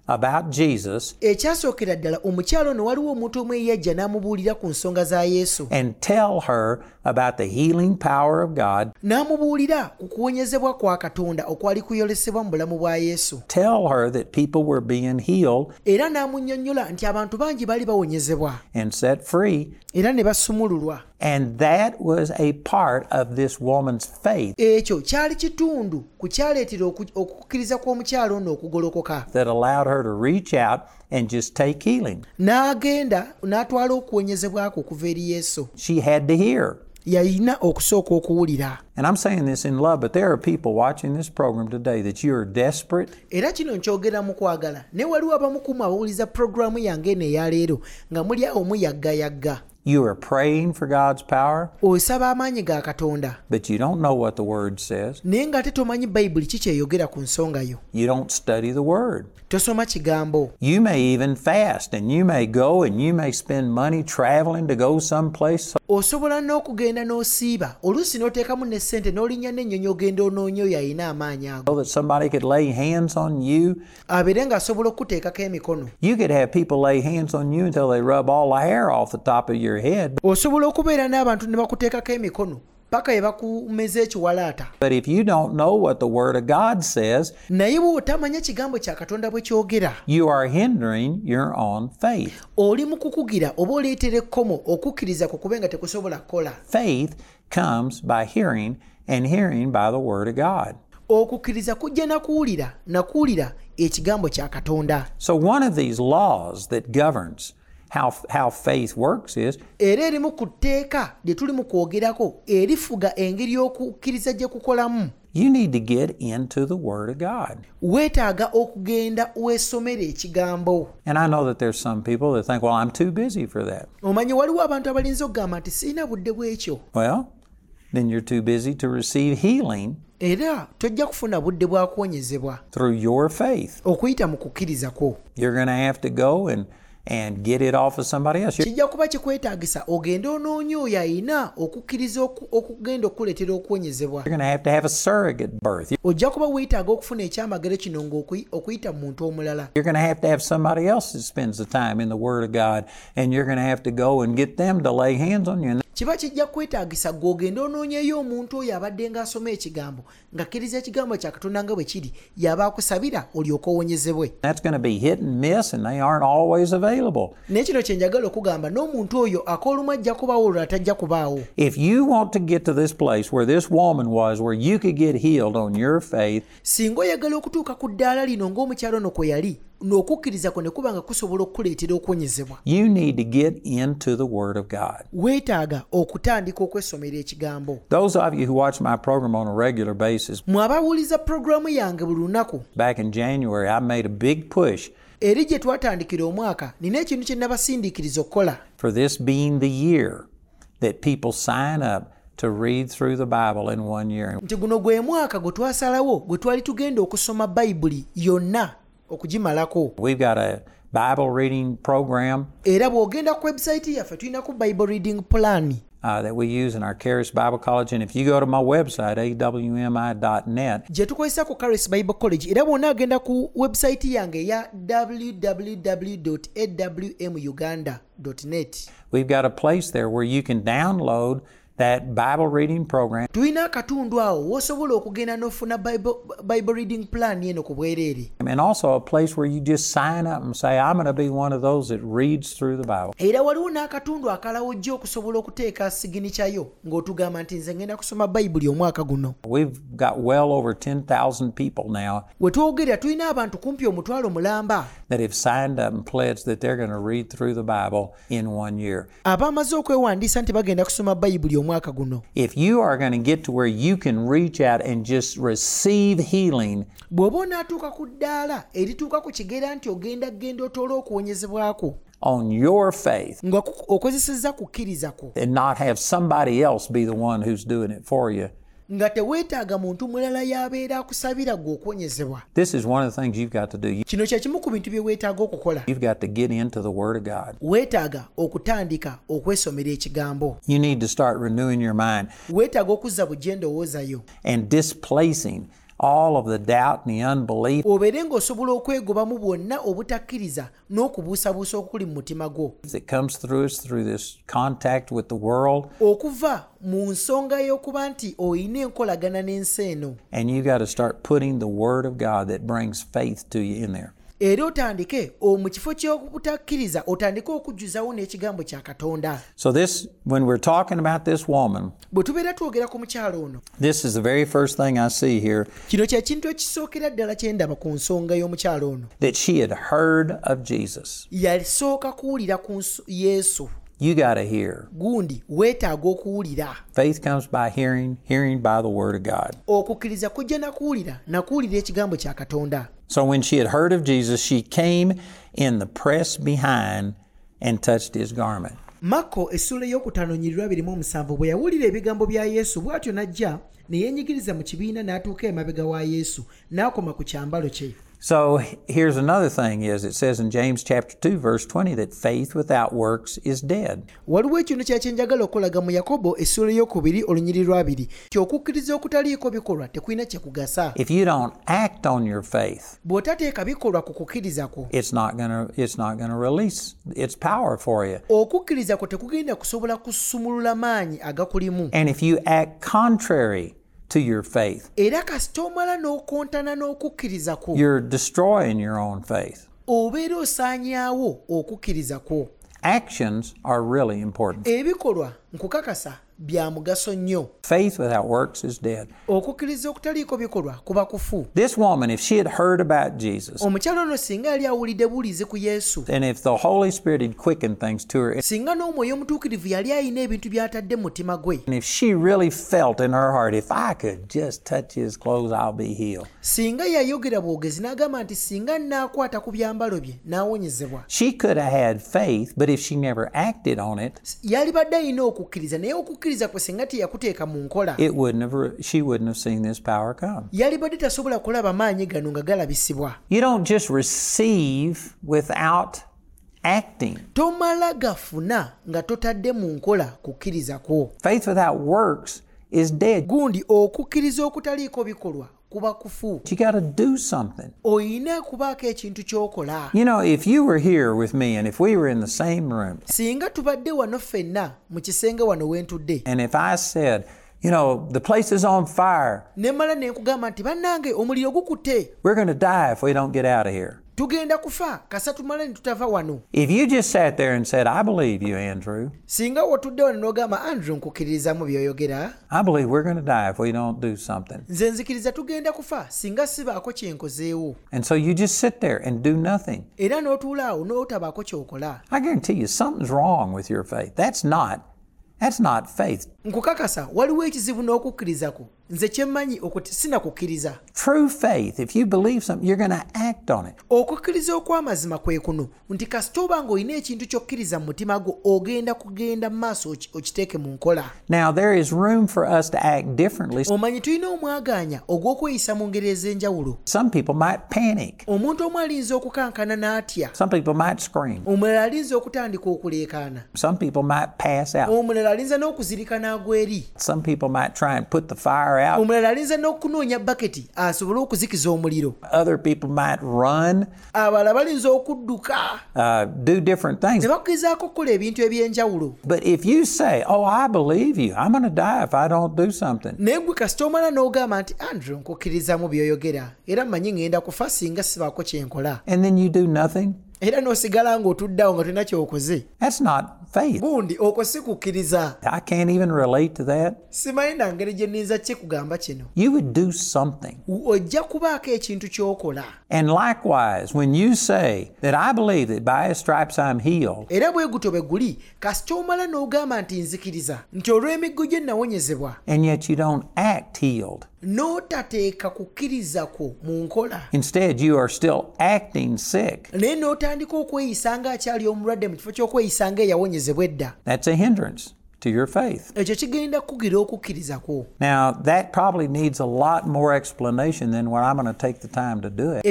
about Jesus ekyasookera ddala omukyalo ono waliwo omuntu omu eyajja n'amubuulira ku nsonga za yesu. and tell her about the healing power of God, n'amubuulira ku kuwonyezebwa kwa katonda okwali kuyolesebwa mu bulamu bwa yesu. Tell her that people were being healed era n'amunnyonnyola nti abantu bangi baali bawonyezebwa and set free. era ne basumululwa And that was a part of this woman's faith ekyo kyali kitundu ku kyaleetera okukkiriza kw'omukyalo ono okugolokoka. that allowed her to reach out and just take healing. n'agenda n'atwala okuwonyezebwako okuva eri yesu. She had to hear. yalina okusooka okuwulira. And I'm saying this in love, but there are people watching this program today that you are desperate. Era kino nkyogera mu kwagala. Ne waliwo abamu kumu abawuliza pulogulaamu yange eno eyaleero nga muli awo muyaggayagga You are praying for God's power, osaba amaanyi ga katonda but you don't know what the Word says. naye ng'ate tomanyi bayibuli ki kyeyogera ku nsonga yo You don't study the Word. tosoma kigambo You may even fast and you may go and you may spend money traveling to go someplace. osobola n'okugenda n'osiiba oluusi n'oteekamu ne ssente n'olinnya n'ennyonyi ogenda onoonya oyo ayina amaanyi ago So that somebody could lay hands on you. abeere ng'asobola emikono You could have people lay hands on you until they rub all the hair off the top of your. Osobola okubeera n'abantu ne bakuteekako emikono paka we ekiwalaata But if you don't know what the Word of God says, naye bw'otamanya kigambo kya katonda bwe kyogera you are hindering your own faith. oli mu kukugira oba oleetera ekkomo okukkiriza ku kube nga tekusobola kukola Faith comes by hearing, and hearing by the Word of God. okukkiriza kujja nakuwulira nakuwulira ekigambo kya katonda So, one of these laws that governs how, how faith works is era erimu ku tteeka lye tuli mu kwogerako erifuga engeri y'okukkiriza gye kukolamu you need to get into the Word of God. weetaaga okugenda weesomera ekigambo And I know that there's some people that think, well, I'm too busy for that. omanyi waliwo abantu abalinza okugamba nti sirina budde bwekyo Well, then you're too busy to receive healing era tojja kufuna budde bwa through your faith. okuyita mu kukkiriza kwo You're going to have to go and, and get it off of somebody else. You're, kijja kuba kikwetaagisa ogende oyo ayina okukkiriza okugenda okukuleetera okuwonyezebwa you're going to have to have a surrogate birth. ojja kuba weetaaga okufuna ekyamagero kino mu muntu omulala You're going to have to have somebody else that spends the time in the Word of God, and you're going to have to go and get them to lay hands on you. And kiba kijja kwetaagisa gweogenda onoonyeyo omuntu oyo abadde ng'asoma ekigambo ng'akkiriza ekigambo kya katonda nga bwe kiri yaba akusabira olyoke owonyezebwe. Naye kino kye njagala okugamba n'omuntu oyo ak'olumu ajja kubaawo olwo atajja kubaawo. Singa oyagala okutuuka ku ddaala lino ng'omukyalo ono kwe yali n'okukkiriza kwo ne kuba nga kusobola okukuleetera okuwonyezebwa you need to get into the Word of God. weetaaga okutandika okwesomera ekigambo. Those of you who watch my program on a regular basis, mwe abawuliza pulogulaamu yange buli lunaku. back in January, I made a big push eri gye twatandikira omwaka nina ekintu kye nabasindiikiriza okukola. for this being the year that people sign up to read through the Bible in one year. nti guno gwe mwaka gwe twasalawo gwe twali tugenda okusoma bayibuli yonna okugimalako Bible reading program era bw'ogenda ku webusayiti yaffe tulinaku bible reading plan uh, that we use in our Charis Bible College. And if you go to my website, awmi.net, gye tukozesa ku caris bible college era bwonna agenda ku webusayiti yange eya www awmuganda net we've got a place there where you can download that Bible reading program. tulina akatundu awo w'osobola okugenda n'ofuna bible, bible reading plan eno ku bwereere And also a place where you just sign up and say, I'm going to be one of those that reads through the Bible. era waliwo n'akatundu akalawo ojja okusobola okuteeka siginikyayo ng'otugamba nti nze ngenda kusoma bayibuli omwaka guno We've got well over 10,000 people now we twogerera tulina abantu kumpi omutwalo mulamba that have signed up and pledged that they're going to read through the Bible in one year. abaamaze okwewandiisa nti bagenda kusoma bayibuli omwaka guno If you are going to get to where you can reach out and just receive healing, bw'oba onaatuuka ku ddaala erituuka ku kigera nti ogenda genda otoole okuwonyezebwako on your faith nga ku- okozesezza kukkiriza kwo and not have somebody else be the one who's doing it for you. Nga teweetaaga muntu mulala y'abeera akusabira gwe okuwonyezebwa This is one of the things you've got to kino kimu ku bintu bye weetaaga okukola. You've got to get into the Word of God. weetaaga okutandika okwesomera ekigambo. You need to start renewing your mind weetaaga okuzza bujja endowoozayo and displacing all of the doubt and the unbelief obeere ng'osobola okwegobamu bwonna obutakkiriza n'okubuusabuusa okuli mu mutima gwo that comes through us through this contact with the world. okuva mu nsonga y'okuba nti oyina enkolagana n'ensi eno And you got to start putting the Word of God that brings faith to you in there. Era otandike mu kifo ky'obutakkiriza otandike okujjuzawo n'ekigambo kya katonda. So, this, when we're talking about this woman, bwe tubeera twogera ku mukyalo ono this is the very first thing I see here kino ekisookera ddala kye ndaba ku nsonga y'omukyalo ono. that she had heard of Jesus. yasooka kuwulira ku yesu You got to hear. gundi weetaaga okuwulira Faith comes by hearing, hearing by the Word of God. okukkiriza kujja nakuwulira nakuwulira ekigambo kya katonda So when she had heard of Jesus, she came in the press behind and touched his garment. makko essula ey'okutaano nyirirwa birimu omusanvu bwe yawulira ebigambo bya yesu bw'atyo n'ajja ne yeenyigiriza mu kibiina n'atuuka emabega wa yesu n'akoma ku kyambalo kye So here's another thing is it says in James chapter 2 verse 20 that faith without works is dead. waliwo ekintu kyakye njagala okulaga mu yakobo essula eyokubiri olunyiri lwabiri nti okukkiriza okutaliiko bikolwa tekulina kyekugasa If you don't act on your faith, bw'otateeka bikolwa ku kukkiriza kwo it's not going to it's not going to release its power for you. okukkiriza kwo tekugenda kusobola kusumulula maanyi agakulimu And if you act contrary to your faith, era kasita omala n'okontana n'okukkiriza kwo you're destroying your own faith. obeera osaanyaawo okukkiriza kwo Actions are really important. ebikolwa nkukakasa bya mugaso nnyo Faith without works is dead. okukkiriza okutaliiko bikolwa kuba kufu This woman, if she had heard about Jesus, omukyala ono singa yali awulidde buulizi ku yesu and if the Holy Spirit had quickened things to her, singa n'omwoyo omutuukirivu yali ayina ebintu by'atadde mu mutima gwe and if she really felt in her heart, if I could just touch his clothes, I'll be healed. singa yayogera bwogezi n'agamba nti singa naakwata ku byambalo bye n'awonyezebwa She could have had faith, but if she never acted on it, yalibadde alina okukkiriza naye okukkiriza kwe singa teyakuteeka mu nkola yalibadde tasobola kulaba maanyi gano nga galabisibwa acting. tomala gafuna nga totadde mu nkola kukkiriza kwo Faith without works is dead. gundi okukkiriza okutaliiko bikolwa kuba kufu You got to do something. oyina kubaako ekintu ky'okola You know, if you were here with me and if we were in the same room, singa tubadde wano ffenna mu kisenge wano we ntudde and if I said, you know, the place is on fire, ne ne nkugamba nti bannange omuliro gukutte we're going to die if we don't get out of here. Tugenda kufa kasa tumale ne wano If you just sat there and said, I believe you, Andrew, singa watudde wano n'ogamba andrew nkukkiririzamu by'oyogera I believe we're going to die if we don't do something. nze nzikiriza tugenda kufa singa sibaako And so you just sit there and do nothing. era n'otuula awo n'otabaako ky'okola I guarantee you something's wrong with your faith. That's not that's not faith. nkukakasa waliwo ekizibu n'okukkiriza kwo nze kyemmanyi okuti sinakukkiriza True faith, if you believe something, you're going to act on it. okukkiriza okw'amazima kwe kuno nti kasita oba ng'olina ekintu ky'okkiriza mu mutima gwo ogenda kugenda mu maaso okiteeke mu nkola Now there is room for us to act differently. omanyi tulina omwagaanya ogw'okweyisa mu ngeri ez'enjawulo Some people might panic. omuntu omu alinza okukankana n'atya Some people might scream. omulala alinza okutandika okuleekaana Some people might pass out. omulala alinza n'okuzirika n'agweri Some people might try and put the fire out. omulala alinza n'okunoonya baketi asobole okuzikiza omuliro. Other people might run, abalala balinza okudduka. uh, do different things. ne bakugezaako okukola ebintu eby'enjawulo. But if you say, "Oh, I believe you. I'm going to die if I don't do something," naye gwe kasita omala n'ogamba nti andrew nkukkirizamu by'oyogera. Era mmanyi ngenda kufa singa sibaako and then you do nothing, era n'osigala ng'otuddeawo nga tolina kyokoze that's not faith. gundi okwo si kukkiriza I can't even relate to that. simanyi na ngeri gye nninza kikugamba kino You would do something. ojja kubaako ekintu ky'okola And likewise, when you say that I believe that by his stripes I'm healed, era bwe gutyo bwe guli kasita omala n'ogamba nti nzikiriza nti olw'emiggo gye nawonyezebwa and yet you don't act healed. N'otateeka kukkiriza kwo mu nkola Instead, you are still acting sick. naye n'otandika okweyisa ng'akyali omulwadde mu kifo ky'okweyisa ng'eyawonyezebwa edda That's a hindrance to your faith. ekyo kigenda kukugira okukkiriza Now, that probably needs a lot more explanation than what I'm going to take the time to do it.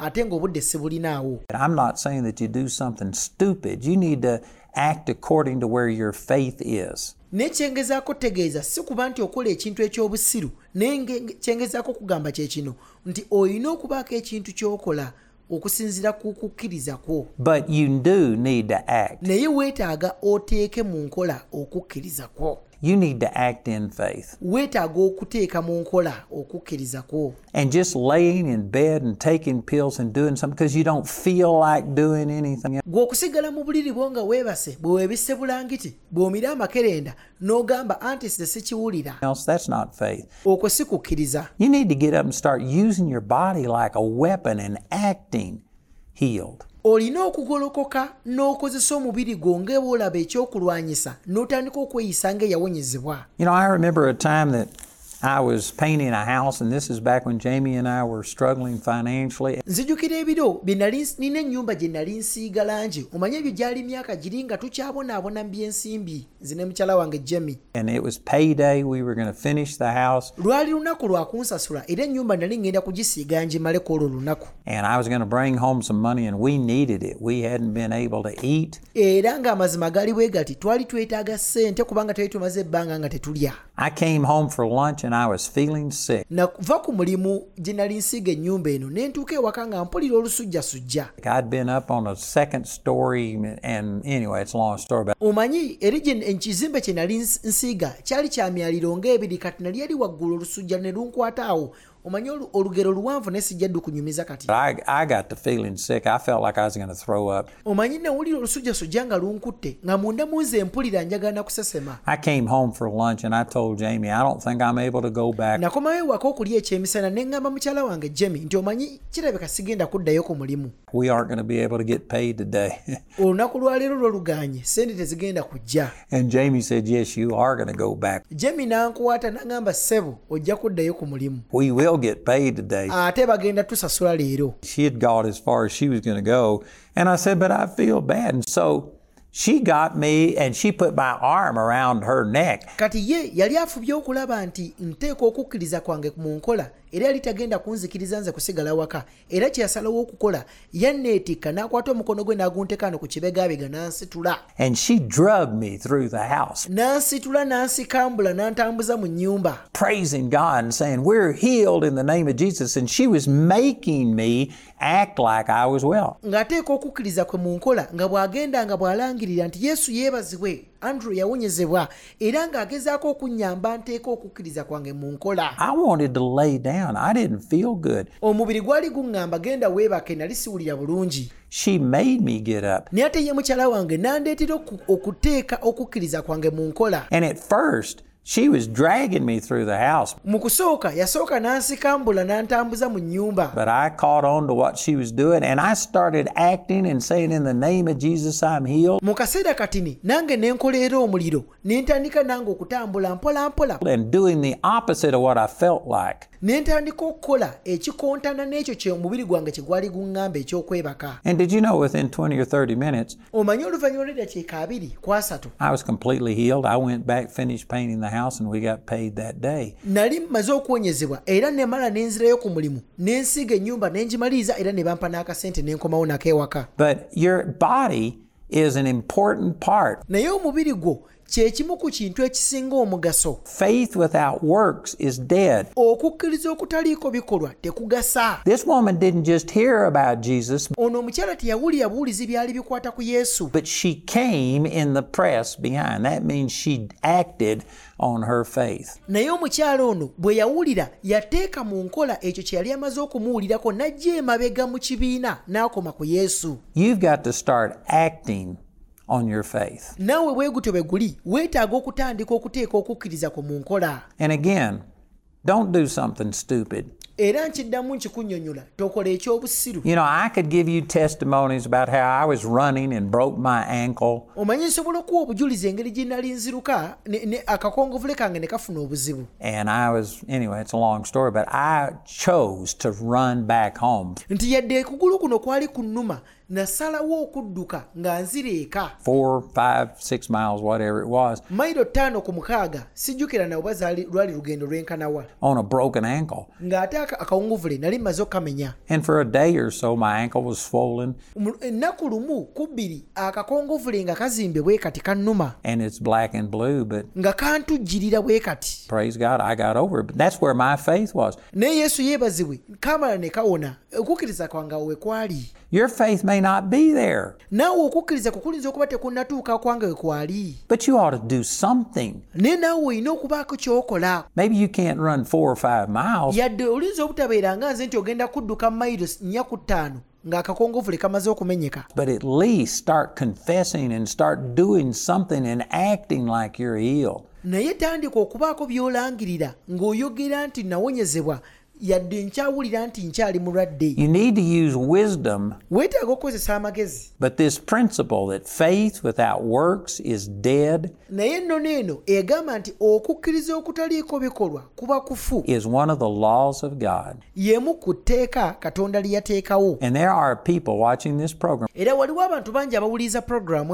Ate ng'obudde sibulinaawo I'm not saying that you do something stupid. You need to act according to where your faith is. naye kyengezaako tegeeza si kuba nti okola ekintu ekyobusiru naye nge- kyengezaako kugamba kye kino nti olina okubaako ekintu ky'okola okusinziira ku kukkiriza kwo But you do need to act. naye weetaaga oteeke mu nkola okukkiriza kwo You need to act in faith. weetaaga okuteeka mu nkola okukkiriza And just laying in bed and taking pills and doing something because you don't feel like doing anything else. gwe okusigala mu buliri bwo nga weebase bwe weebisse bulangiti bw'omira amakerenda n'ogamba anti sikiwulira else, That's not faith. okwo si kukkiriza You need to get up and start using your body like a weapon and acting healed. Olina okugolokoka n'okozesa omubiri gwo ng'eba olaba ekyokulwanyisa n'otandika okweyisa ng'eyawonyezebwa You know, I remember a time that I was painting a house, and this is back when Jamie and I were struggling financially. nzijukira ebiro nina ennyumba gye nali nsiiga langi. Omanye ebyo gyali myaka giri nga tukyabonaabona mu by'ensimbi nze ne mukyala wange jemi lwali lunaku lwakunsasula era ennyumba nali ngenda kugisiiga ngimaleko olwo olunaku era ng'amazima gali bwe gati twali twetaaga ssente kubanga twali tumaze ebbanga nga tetulya. Nava ku mulimu gye nali nsiiga ennyumba eno ne ntuuka ewaka nga mpulira olusujjasujja. Omanyi eri ekizimbe kye nali ns- nsiiga kyali kya myaliro ng'ebiri kati nali eri waggulu olusujja ne lunkwata awo omanyi olugero luwanvu naye sijja ddu kunyumiza kati. Omanyi nawulira olusujjasujja nga lunkutte nga munda munze empulira njagala nakusesema nakomayo ewaka okulya ekyemisana ne ŋŋamba mukyala wange jemi nti omanyi kirabika sigenda kuddayo ku mulimu. [LAUGHS] Olunaku lwaleero lwoluganye sente tezigenda kujja. Jemi n'ankwata n'aŋŋamba ssebo ojja kuddayo ku mulimu. Will get paid today. ate bagenda tusasula leero She had got as far as she was going to go. And I said, But I feel bad. And so she got me and she put my arm around her neck. kati ye yali afubye okulaba nti nteeka okukkiriza kwange mu nkola era yali tagenda kunzikiriza nze kusigala waka era kye yasalawo okukola yanneetikka n'akwata omukono gwe n'aguntekaano ku kibegaabega n'ansitula And she drugged me through the house, n'ansitula n'ansikambula n'antambuza mu nnyumba praising God and saying, We're healed in the name of Jesus. And she was making me act like I was well. ng'ateeka okukkiriza kwe mu nkola nga bw'agenda nga bw'alangirira nti yesu yeebazibwe andrew yawonyezebwa era ng'agezaako okunnyamba nteeka okukkiriza kwange mu nkola I wanted to lay down. I didn't feel good. omubiri gwali guŋŋamba genda weebake nali siwulira bulungi She made me get up. naye ate ye mukyala wange n'andeetera oku- okuteeka okukkiriza kwange mu nkola And at first, she was dragging me through the house. mu kusooka yasooka n'ansikambula n'antambuza mu nnyumba But I caught on to what she was doing and I started acting and saying, In the name of Jesus, I'm healed. mu kaseera katini nange ne nkola omuliro ne ntandika nange okutambula mpola mpola And doing the opposite of what I felt like. Ne ntandika okukola ekikontana n'ekyo kye omubiri gwange kye gwali guŋŋamba ekyokwebaka And did you know within 20 or 30 minutes, omanyi oluvannyuma lw'eddakiika abiri ku asatu I was completely healed. I went back, finished painting the house, and we got paid that day. nali mmaze okuwonyezebwa era ne mala ne nzirayo ku mulimu ne nsiiga ennyumba ne ngimaliriza era ne bampa n'akasente ne nkomawo nako ewaka But your body is an important part. naye omubiri gwo kye kimu ku kintu ekisinga omugaso Faith without works is dead. okukkiriza okutaliiko bikolwa tekugasa This woman didn't just hear about Jesus, ono omukyala teyawulira buwulizi byali bikwata ku yesu but she came in the press behind. That means she acted on her faith. naye omukyala ono bwe yawulira yateeka mu nkola ekyo kye yali amaze okumuwulirako n'ajja emabega mu kibiina n'akoma ku yesu You've got to start acting on your faith. naawe bwe gutyo bwe guli weetaaga okutandika okuteeka okukkiriza kwo mu nkola. And again, don't do something stupid. era nkiddamu nkikunnyonnyola tokola ekyobusiru. You know, I could give you testimonies about how I was running and broke my ankle, omanyi nsobola okuwa obujulizi engeri gye nali nziruka ne- ne- akakongovule kange ne kafuna obuzibu. And I was, anyway, it's a long story, but I chose to run back home. Nti yadde ekugulu kuno kwali kunnuma nasalawo okudduka nga nzira eka. Mailo ttaano ku mukaaga sijjukira nawe oba lwali lugendo lwenkanawa ng'ate akawunguvule nali mmaze okkamenya. Ennaku lumu ku bbiri akakonguvule nga kazimbe bwe kati kannuma nga kantujjirira bwe kati naye yesu yeebazibwe kamala ne kawona okukkiriza kwange awo we kwali. Your faith may not be there, naawe okukkiriza kukulinza okuba tekunnatuuka kwange we kwali. But you ought to do something. naye naawe olina okubaako ky'okola. Maybe you can't run four or five miles, yadde olinza obutabeera nga nze nti ogenda kudduka mayiro nnya ku ttaano ng'akakongovule kamaze okumenyeka. But at least start confessing and start doing something and acting like you're healed. naye tandika okubaako by'olangirira ng'oyogera nti nawonyezebwa yadde nkyawulira nti nkyali mulwadde. You need to use wisdom, weetaaga okukozesa amagezi. but this principle that faith without works is dead naye ennono eno egamba nti okukkiriza okutaliiko bikolwa kuba kufu. is one of the laws of God. y'emu ku tteeka katonda lye yateekawo. And there are people watching this program era waliwo abantu bangi abawuliriza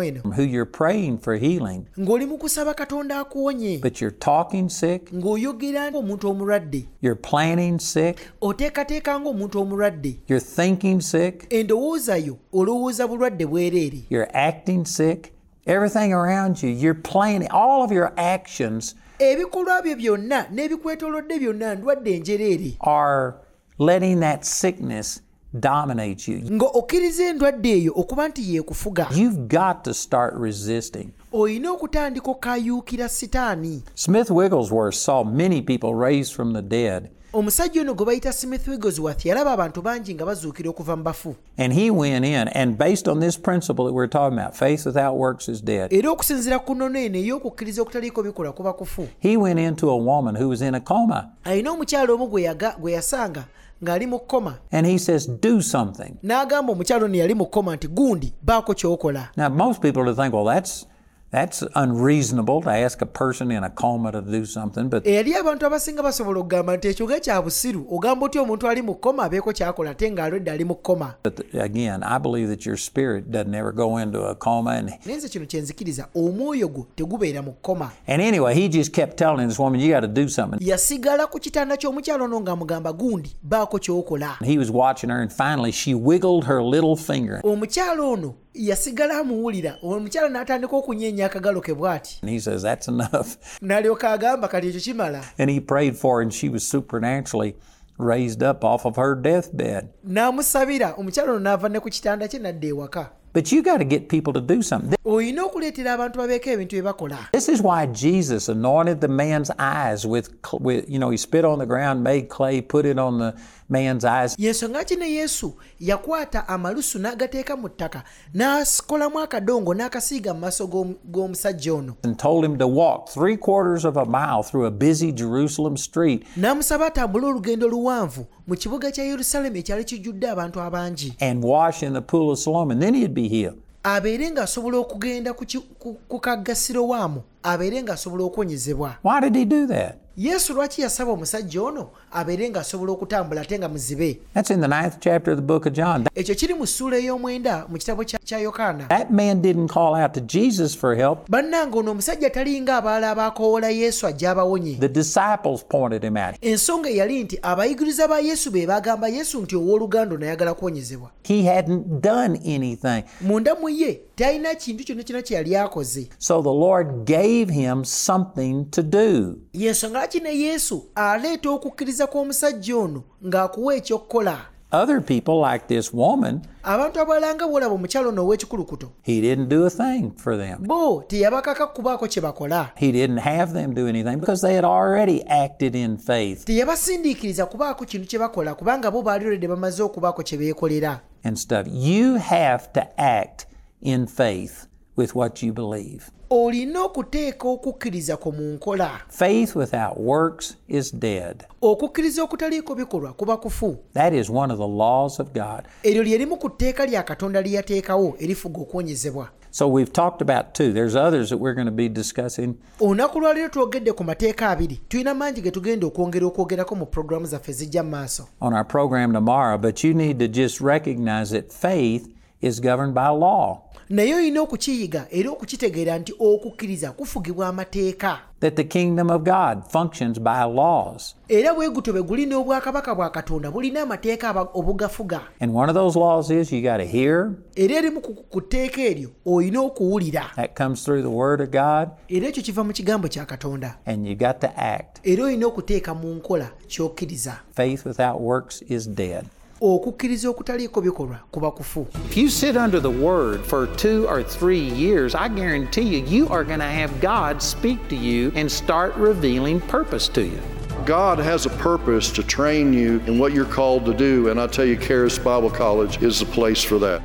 eno. who you're praying for healing, ng'oli mu kusaba katonda akuwonye. but you're talking sick, ng'oyogera ng'omuntu omulwadde. You're planning sick, oteekateeka ng'omuntu omulwadde you're thinking sick, endowooza yo olowooza bulwadde bwereere you're acting sick. Everything around you, you're planning, all of your actions ebikolwa byo byonna n'ebikwetoolodde byonna ndwadde enjereere are letting that sickness dominate you. nga okkiriza endwadde eyo okuba nti yeekufuga You've got to start resisting. olina okutandika sitaani Smith Wigglesworth saw many people raised from the dead, omusajja ono gwe bayita smith wigglesworth yalaba abantu bangi nga bazuukira okuva mu bafu. And he went in, and based on this principle that we're talking about, faith without works is dead. era okusinziira ku nnono eno ey'okukkiriza okutaliiko bikola kuba kufu He went into a woman who was in a coma, alina omukyalo omu gwe yasanga ng'ali mu kkoma and he says, Do something. n'agamba omukyalo ono yali mu kkoma nti gundi baako ky'okola. Now, most people would think, well, that's that's unreasonable to ask a person in a coma to do something, but eyali abantu abasinga basobola okugamba nti ekyo nga kya busiru ogamba otya omuntu ali mu kkoma abeeko kyakola ate ng'alwedde ali mu kkoma but again, I believe that your spirit doesn't ever go into a coma. And naye nze kino kyenzikiriza omwoyo gwo tegubeera mu kkoma and anyway, he just kept telling this woman, "You got to do something." yasigala ku kitanda ky'omukyalo ono ng'amugamba gundi baako ky'okola He was watching her, and finally, she wiggled her little finger, omukyalo ono yasigala amuwulira omukyalo n'atandika okunyeenya akagalo ke bw'ati and he says, "That's enough." [LAUGHS] n'alyoka agamba ekyo kimala And he prayed for her, and she was supernaturally raised up off of her deathbed. N'amusabira omukyalo ono n'ava ne ku kitanda kye n'adda ewaka. But you got to get people to do something. olina okuleetera abantu babeeko ebintu bye bakola. This is why Jesus anointed the man's eyes with, with, you know, he spit on the ground, made clay, put it on the man's eyes, yensonga ki ne yesu yakwata amalusu n'agateeka mu ttaka n'akolamu akadongo n'akasiiga mu maaso g'omu- g'omusajja ono. And told him to walk three quarters of a mile through a busy Jerusalem street. N'amusaba atambule olugendo luwanvu mu kibuga kya yerusaalemu ekyali kijjudde abantu abangi and wash in the pool of Siloam, and then he'd be healed. abeere ng'asobola okugenda ku ki- ku- ku kaggasiro waamu abeere ng'asobola okuwonyezebwa Why did he do that? yesu lwaki yasaba omusajja ono abeere ng'asobola okutambula ate nga muzibe That's in the ninth chapter of the book of John. ekyo kiri mu ssuula ey'omwenda mu kitabo kya yokaana That man didn't call out to Jesus for help. bannanga ono omusajja talinga abalala abaakoowola yesu ajja abawonye The disciples pointed him out. ensonga eyali nti abayigiriza ba yesu be bagamba yesu nti owooluganda nayagala kuwonyezebwa He hadn't done anything. munda mu ye talina kintu kyonna kyonna kye yali akoze So the Lord gave him something to do. yensonga laki ne yesu aleeta okukkiriza kw'omusajja ono ng'akuwa ekyokukola Other people, like this woman, abantu abalala nga bwolaba omukyalo ono ow'ekikulukuto he didn't do a thing for them. bo teyabakaka kubaako kye bakola He didn't have them do anything because they had already acted in faith teyabasindiikiriza kubaako kintu kye bakola kubanga bo baali olwedde bamaze okubaako kye beekolera and stuff. You have to act in faith with what you believe. olina okuteeka okukkiriza kwo mu nkola Faith without works is dead. okukkiriza okutaliiko bikolwa kuba kufu That is one of the laws of God. eryo lye limu ku tteeka lya katonda lye yateekawo erifuga okuwonyezebwa So we've talked about two. There's others that we're going to be discussing. olunaku lwaleero twogedde ku mateeka abiri tulina mangi ge tugenda okwongera okwogerako mu pulogulaamu zaffe zijja mu maaso on our program tomorrow, but you need to just recognize that faith is governed by law. Naye olina okukiyiga era okukitegeera nti okukkiriza kufugibwa amateeka That the kingdom of God functions by laws. era bwe gutyo bwe guli n'obwakabaka bwa katonda bulina amateeka obugafuga And one of those laws is you got to hear. era erimu ku ku tteeka eryo olina okuwulira That comes through the Word of God, era ekyo kiva mu kigambo kya katonda and you got to act. era olina okuteeka mu nkola ky'okkiriza Faith without works is dead. Okukkiriza okutaliiko bikolwa kuba kufu If you sit under the Word for two or three years, I guarantee you, you are going to have God speak to you and start revealing purpose to you. God has a purpose to train you in what you're called to do, and I tell you, Charis Bible College is the place for that.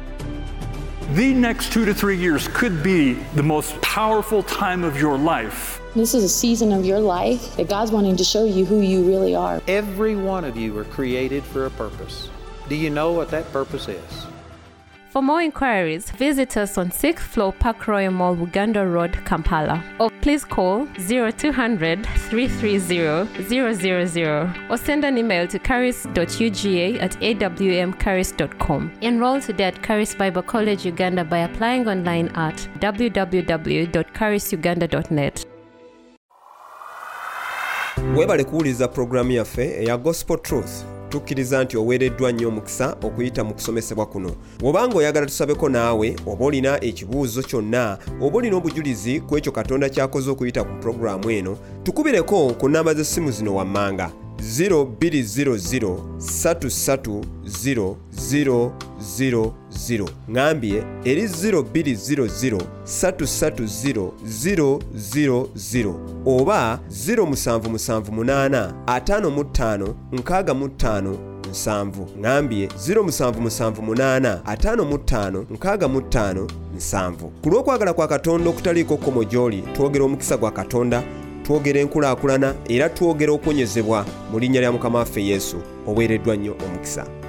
the next two to three years could be the most powerful time of your life. This is a season of your life that God's wanting to show you who you really are. Every one of you were created for a purpose. Do you know what that purpose is? For more inquiries, visit us on 6th floor Park Royal Mall, Uganda Road, Kampala. Or please call 0200 330 000 or send an email to caris.uga at awmcaris.com. Enroll today at Charis Bible College Uganda by applying online at www.carisuganda.net. weebale kuwuliriza pulogulaamu yaffe eya gospel truth tukkiriza nti oweereddwa nnyo omukisa okuyita mu kusomesebwa kuno. Bw'obanga oyagala tusabeko naawe oba olina ekibuuzo kyonna oba olina obujulizi ku ekyo katonda ky'akoze okuyita ku pulogulaamu eno tukubireko ku nnamba z'essimu zino wammanga 0200 330 ŋambye eri 0200 330 oba 0778 55 65 nsanvu. Ŋambye 0778 55 65 nsanvu. Ku lw'okwagala kwa katonda okutaliiko kkomo gy'oli twogera omukisa gwa katonda twogera enkulaakulana era twogera okuwonyezebwa mu linnya lya mukama waffe yesu oweereddwa nnyo omukisa